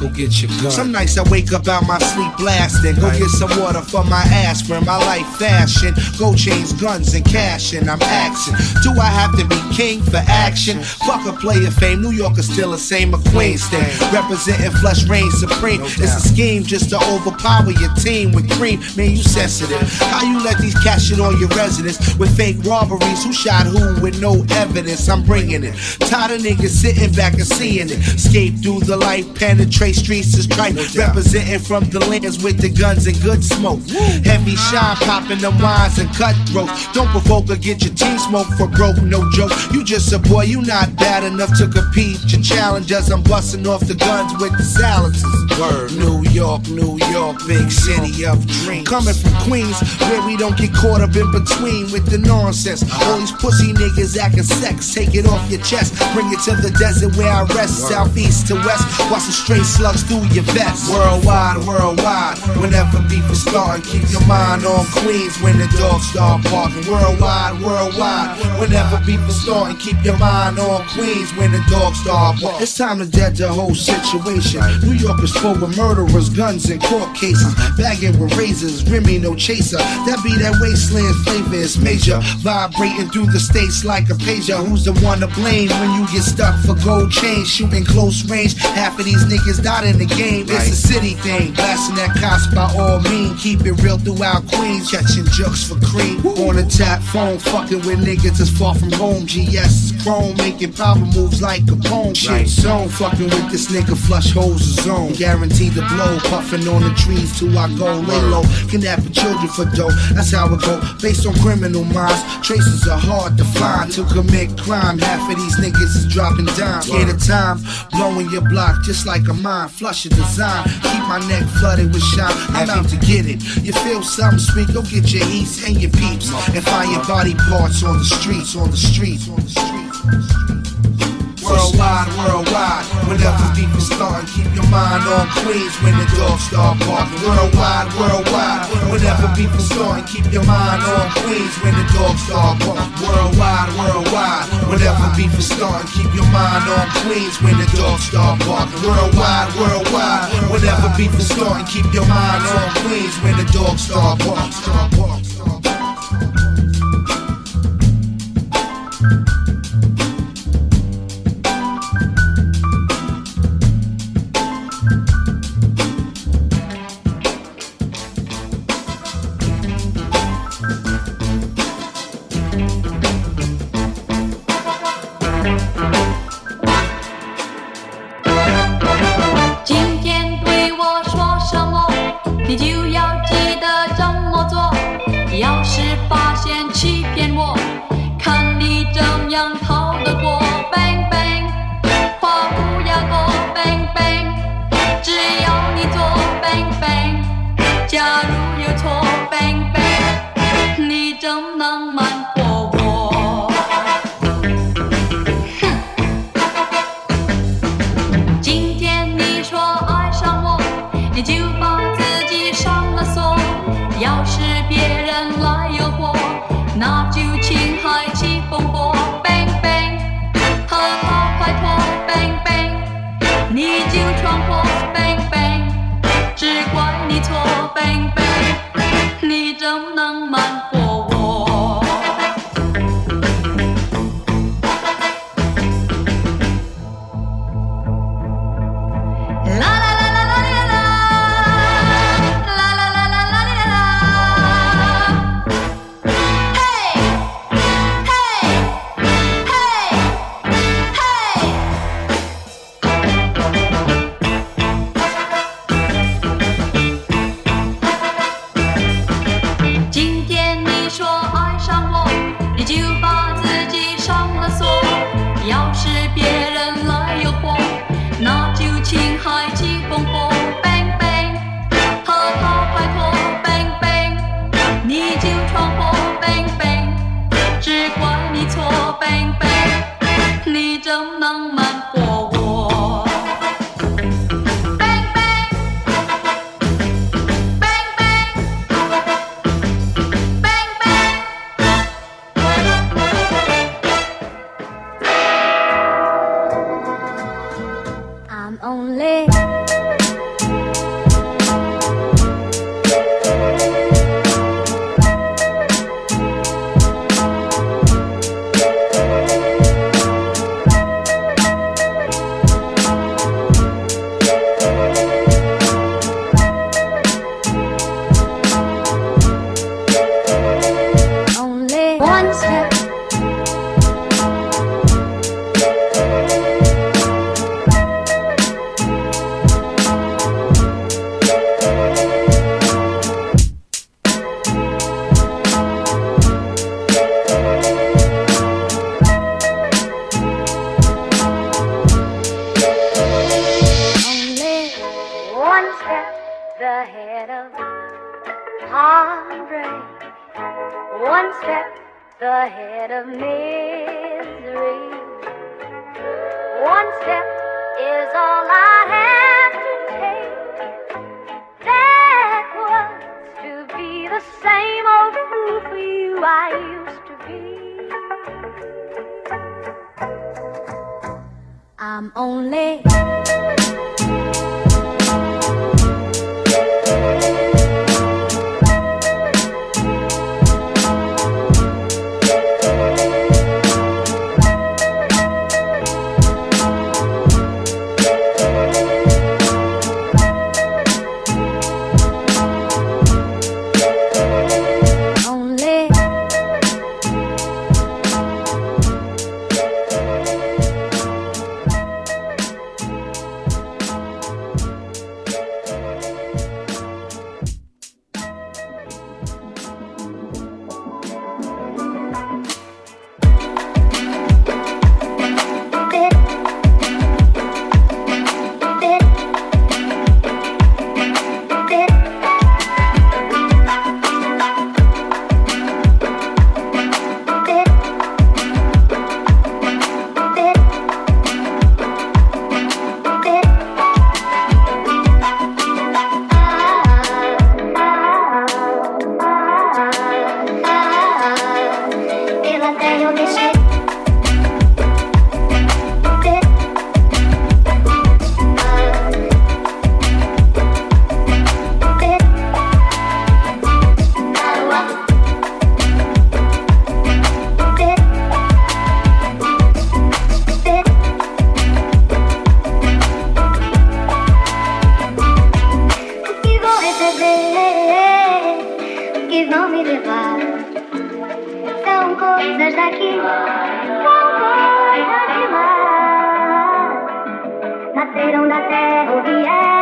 Go get your gun. Some nights I wake up out my sleep blasting. Go get some water for my ass, aspirin. My life fashion. Go chains, guns, and cash. And I'm action. Do I have to be king for action? Fuck a player fame. New York is still the same a Queens thing. Representing flush reign supreme. It's a scheme just to overpower your team with cream. Man, you sensitive. How you let these cash shit on your residence with fake robberies? Who shot who with no evidence? I'm bringing it. Tired of niggas sitting back and seeing it. Escape through the light, penetrate streets is tripe. Representing from the lands with the guns and good smoke. Heavy shine, popping the wines and cutthroats. Don't provoke or get your team smoke for broke, no joke. You just a boy, you not bad enough to compete. Your challengers, I'm busting off the guns with the silencers. Word. New York, New York, big city of dreams. Coming from Queens, where we don't get caught up in between with the nonsense. All these pussy niggas acting sex, take it off your chest. Bring it to the desert where I rest, southeast to west. Watch the straight slugs through your vest. Worldwide, worldwide, whenever beef is starting, keep your mind on Queens when the dogs start barking. Worldwide, worldwide, whenever beef is starting, keep your mind on Queens when the dogs start barking. It's time to dead the whole situation. New York is full of murderers, guns, and court cases. Bagging with razors, Remy no chaser. That be that wasteland flavor is major. Vibrating through the states like a pager. Who's the one to blame when you get stuck for gold chains? Shooting close range. Half of these niggas died in the game. It's a city thing. Blasting that cops by all means. Keep it real throughout Queens. Catching jokes for cream. On a tap phone, fucking with niggas that's far from home. GS is chrome, making power moves like a Capone. Shit zone, fucking with this nigga, flush holes of zone. Guaranteed to blow, puffing on the trees till I go lay low. Kidnapping children for dough, that's how it go. Based on criminal minds, traces are hard to find to commit crime. Half of these niggas is dropping dimes. Get a time, blowing your block just like a mine. Flush a design, keep my neck flooded with shine. I'm out to get it. You feel something sweet? Go get your eats and your peeps and find your body parts on the streets, on the streets, on the streets. On the streets. Worldwide, worldwide, whenever beef is starting, keep your mind on Queens when the dogs start barking. Worldwide, worldwide, whenever beef is starting, keep your mind on Queens when the dogs start barking. Worldwide, worldwide, whenever beef is starting, keep your mind on Queens when the dogs start barking. Worldwide, worldwide, whenever beef is starting, keep your mind on Queens when the dogs start barking. 怎能瞒过？me levar. São coisas daqui, são coisas de lá. Nasceram da terra ou vieram.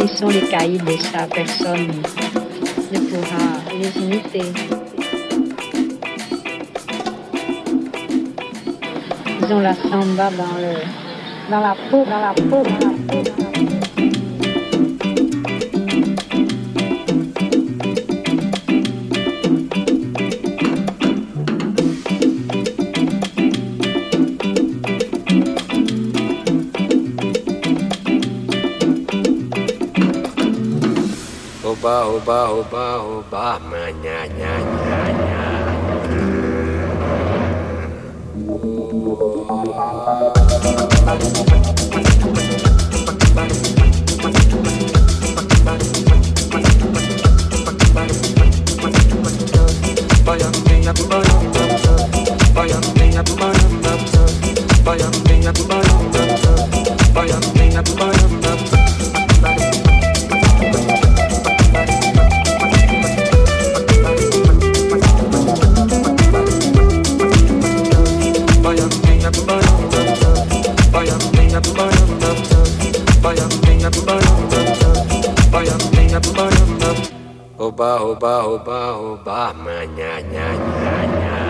ils sont les caïds de ça, personne ne pourra les imiter. Ils ont la samba dans, le, la dans la peau, dans la peau. Dans la peau. oba oba oba oba manya nya nya nya Bayan, bayan, bayan, bayan, bayan. Oba, oba, oba, manhã, nha, nha, nha.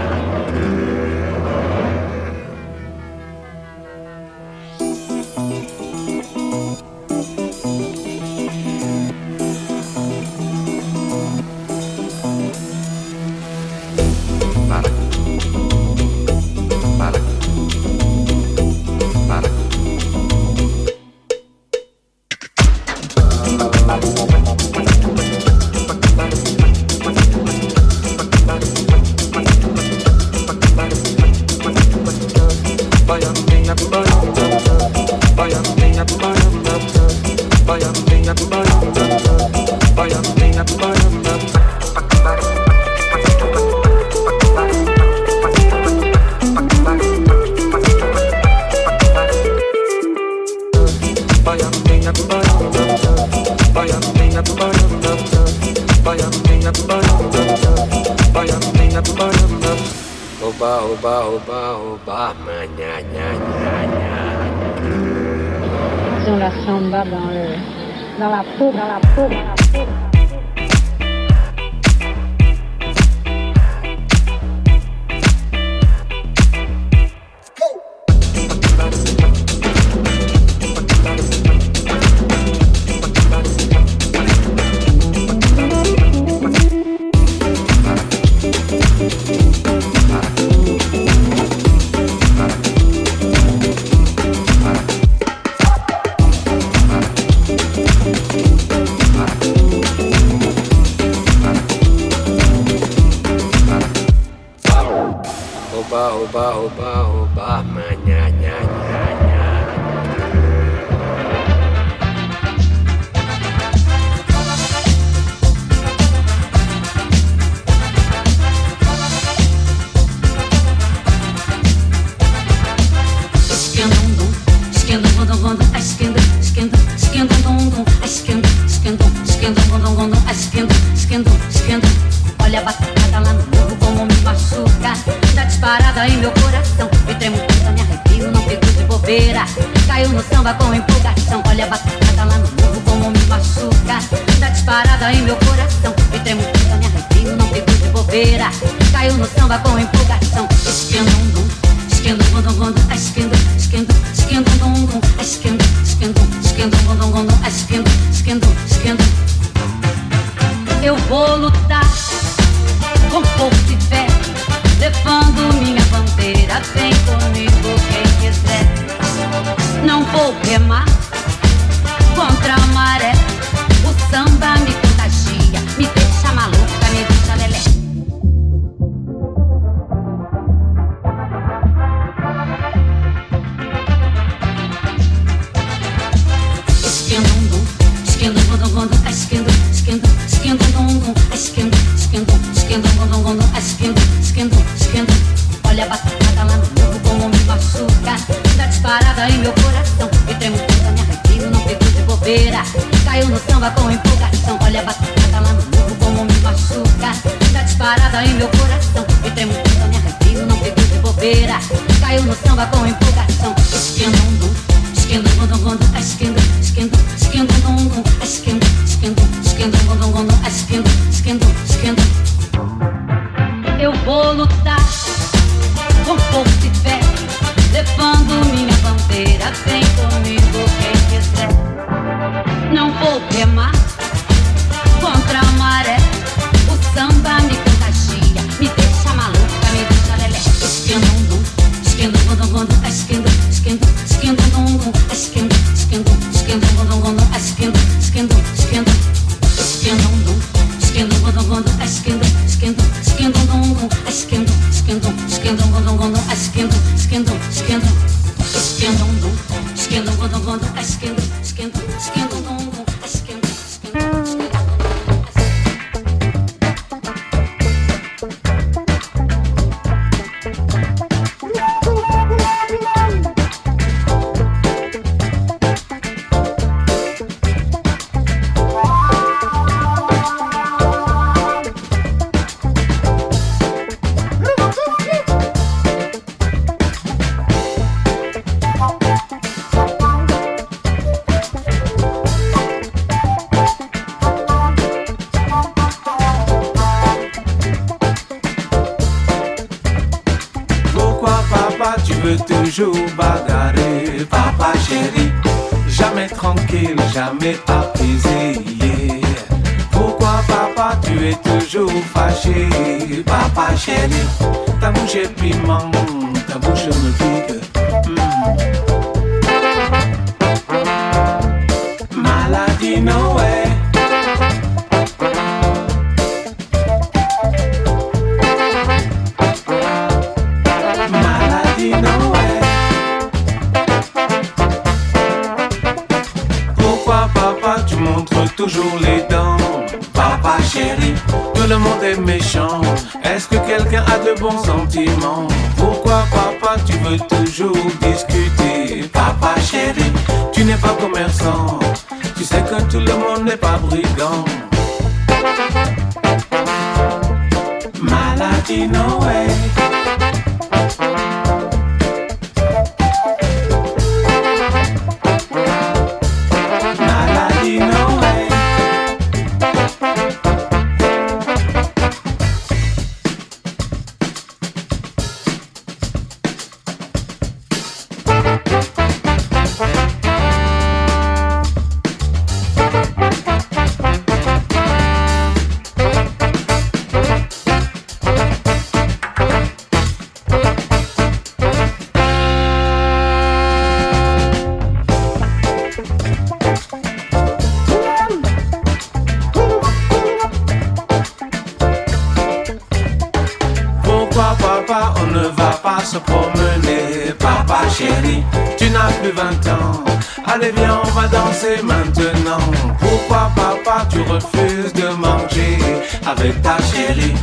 on va danser maintenant. Pourquoi papa tu refuses de manger avec ta chérie?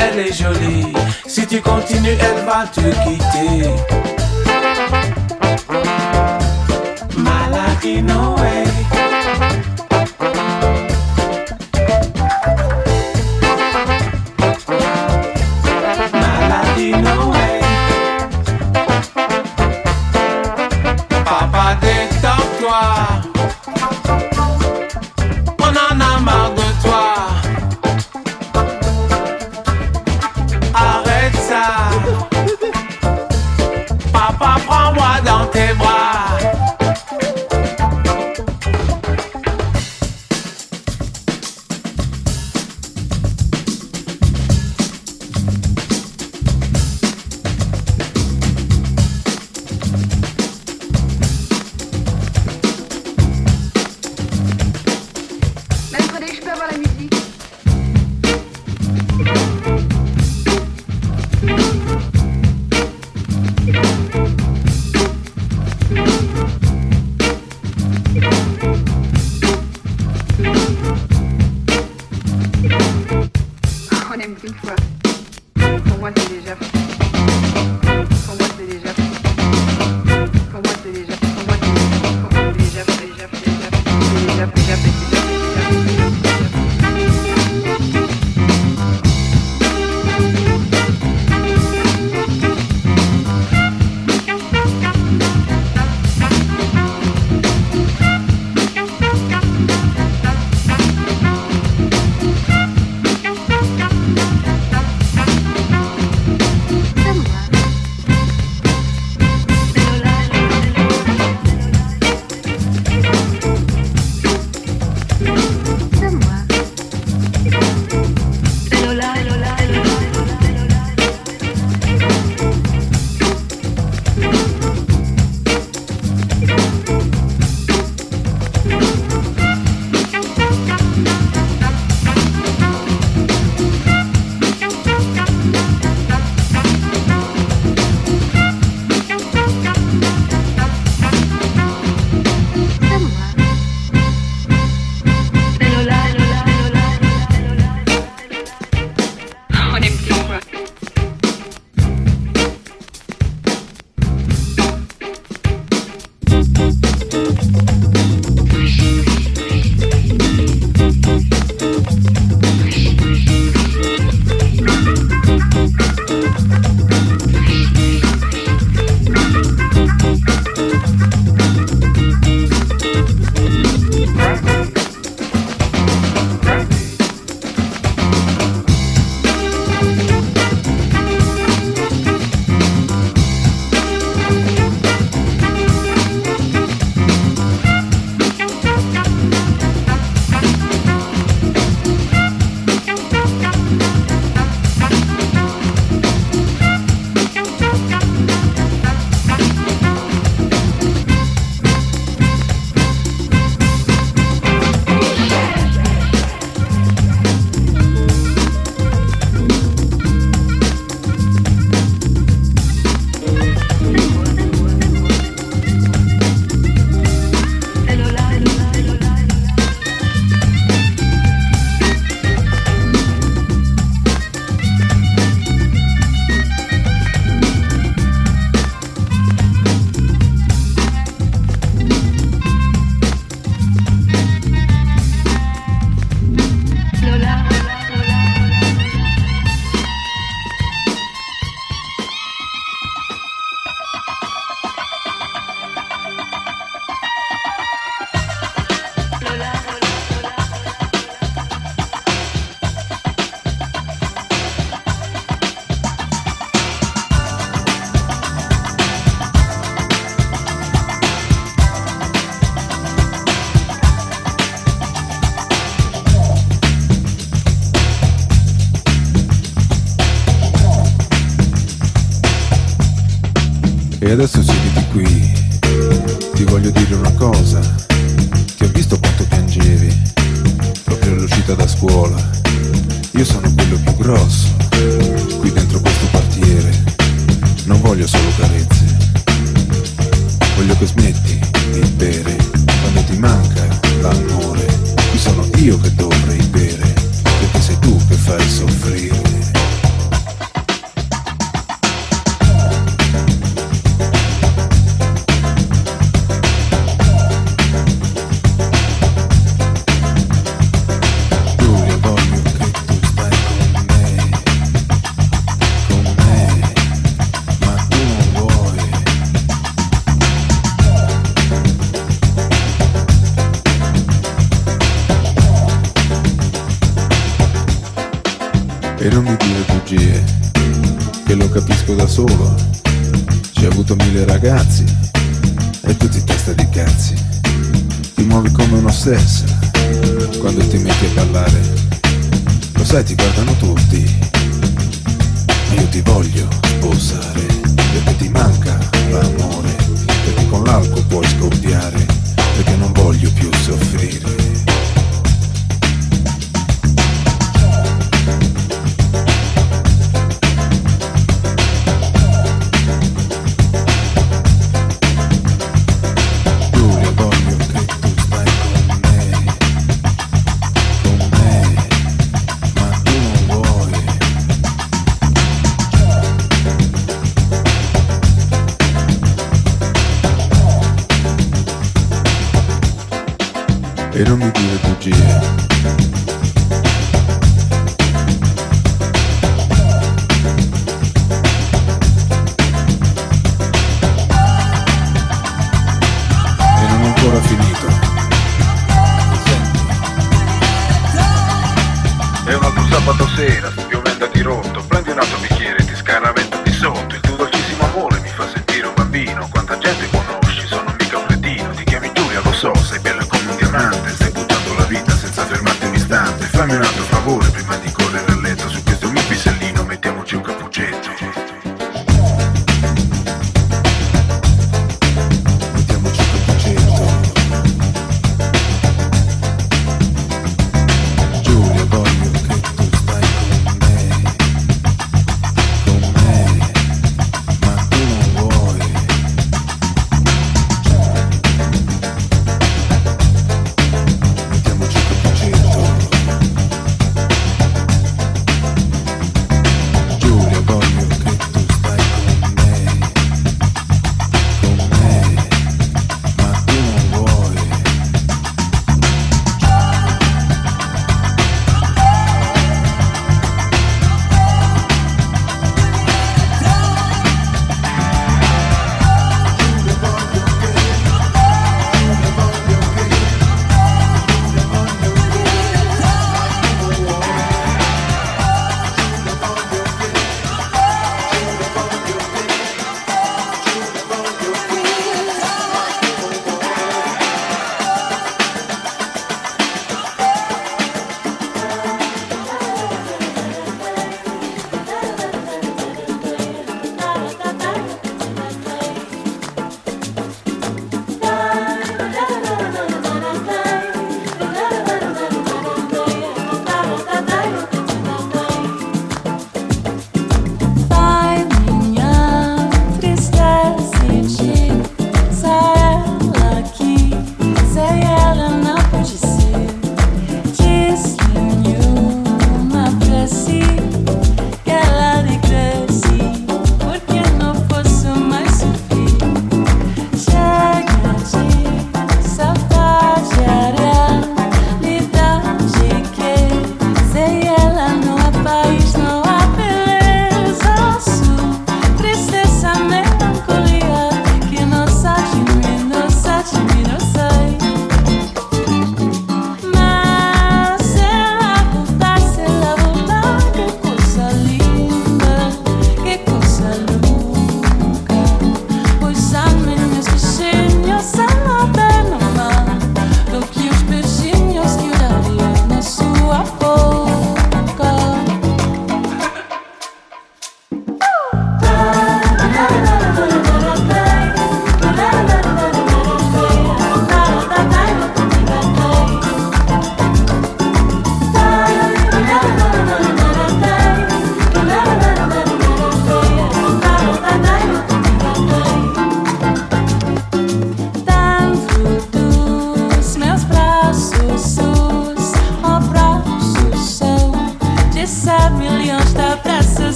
Elle est jolie, si tu continues elle va te quitter. Malakino.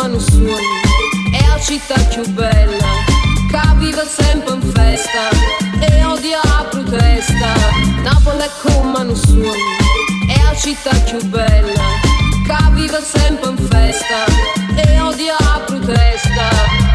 Manusui è la città più bella che vive sempre in festa e odia la protesta. Napoli è come Manusui è la città più bella che vive sempre in festa e odia la protesta.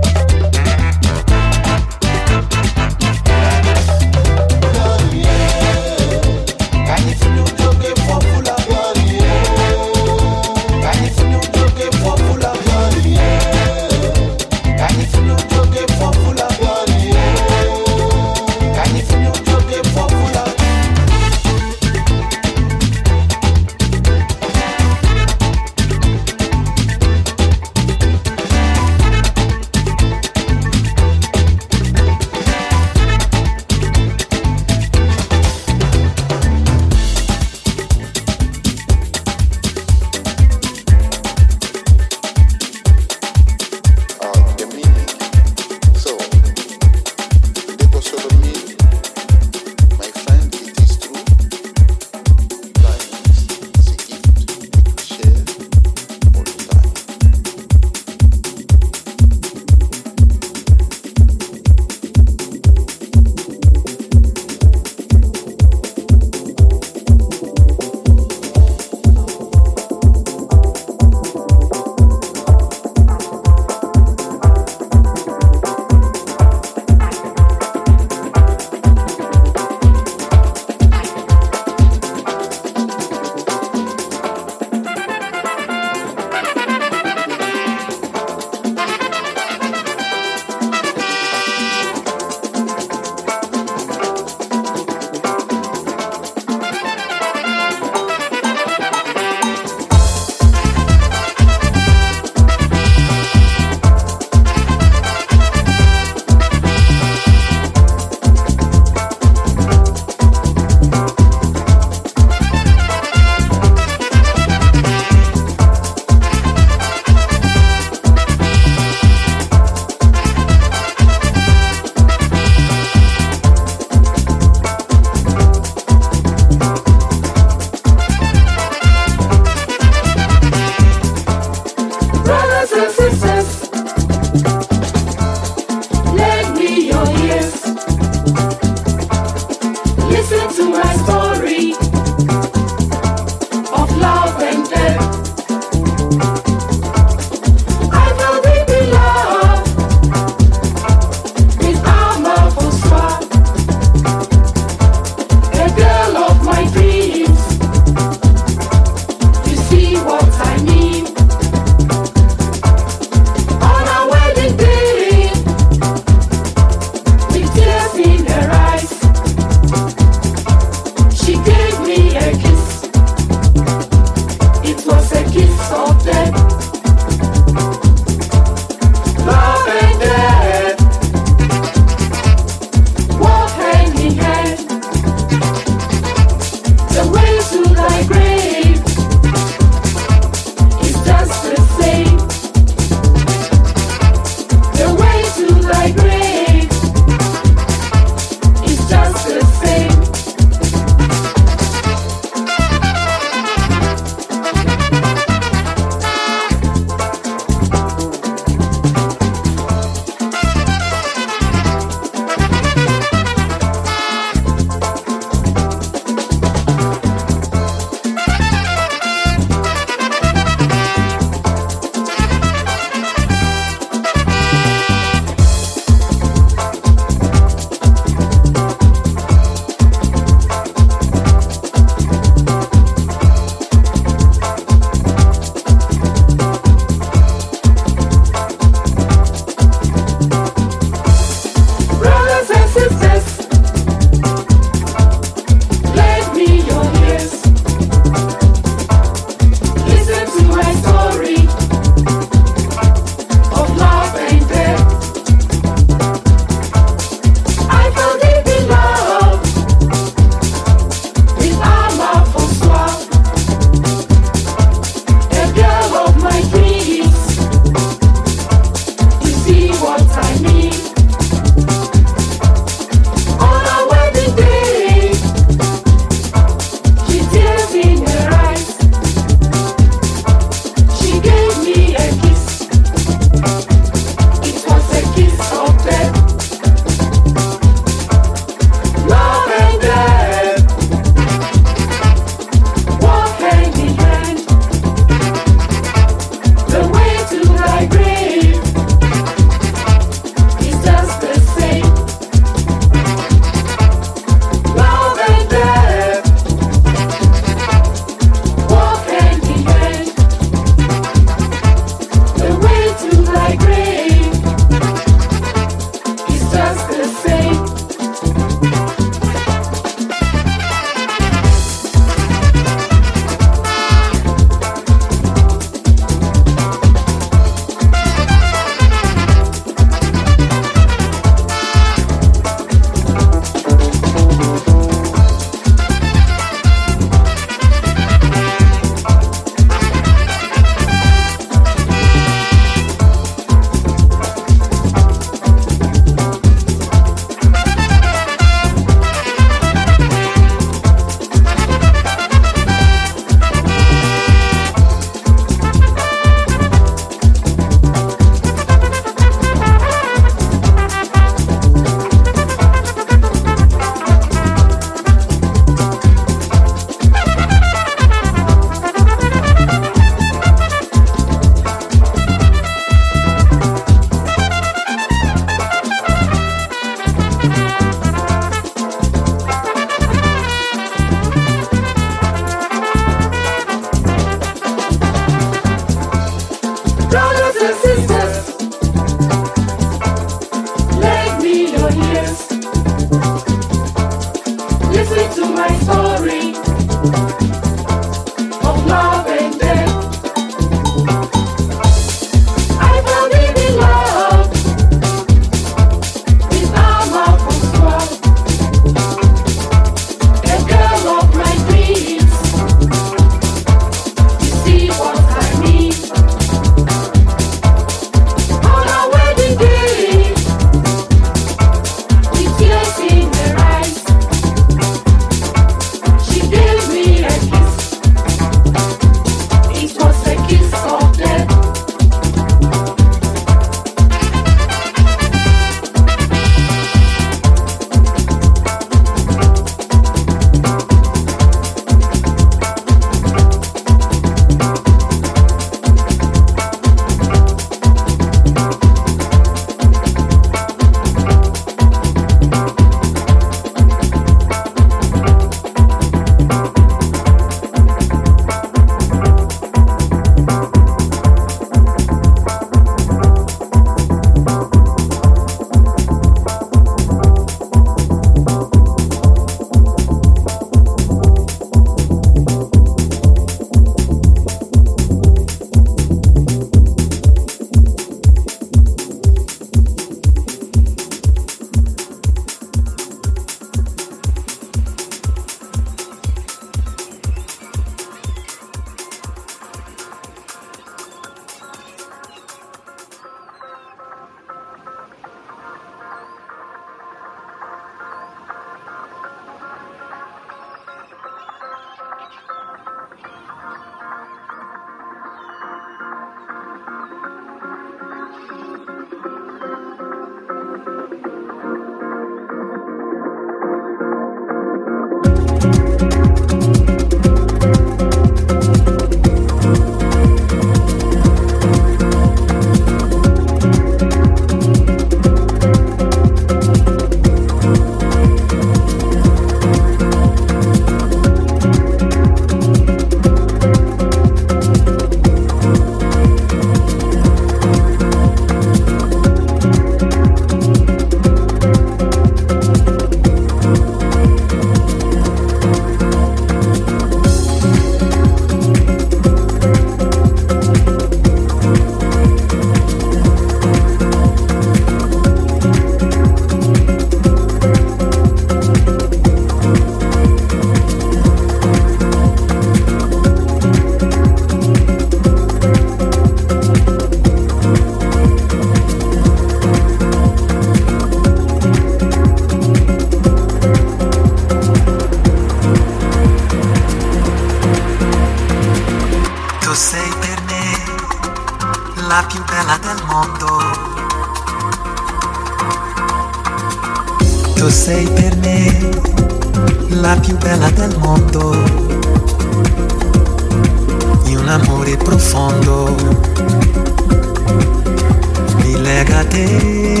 Mi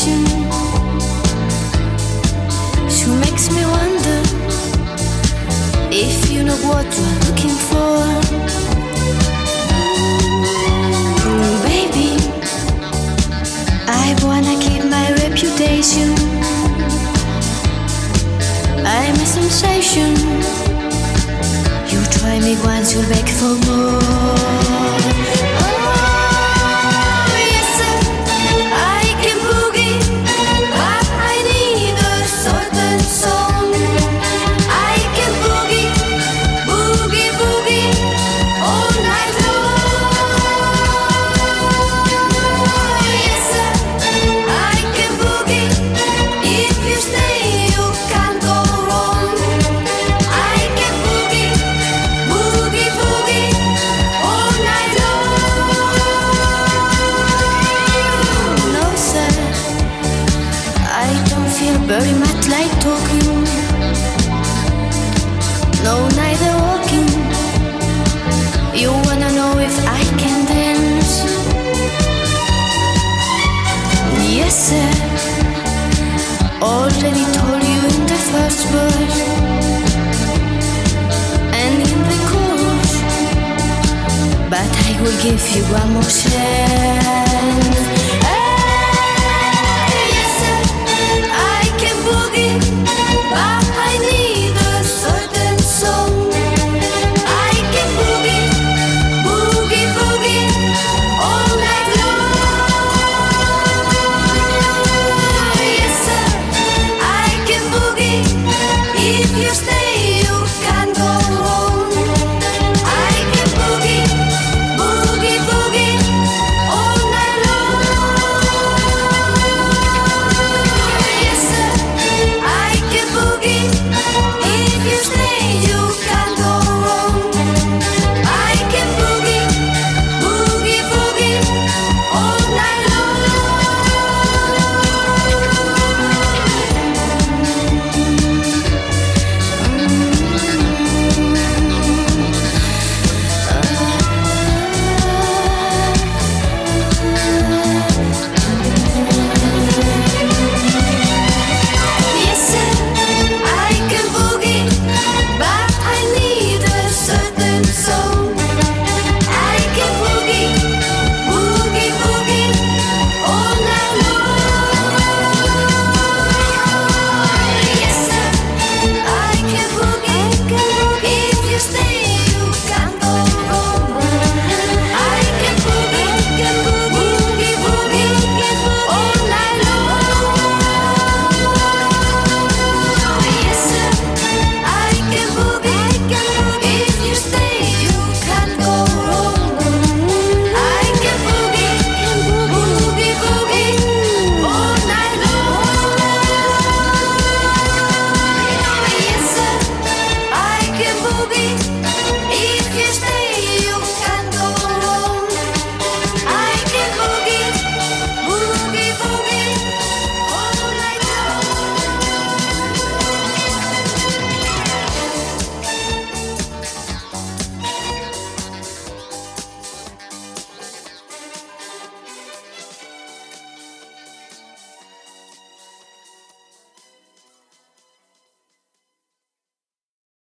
reflection She makes me wonder If you know what you are looking for. Mm, baby I wanna keep my reputation. I'm a sensation. You try me once, you'll beg for more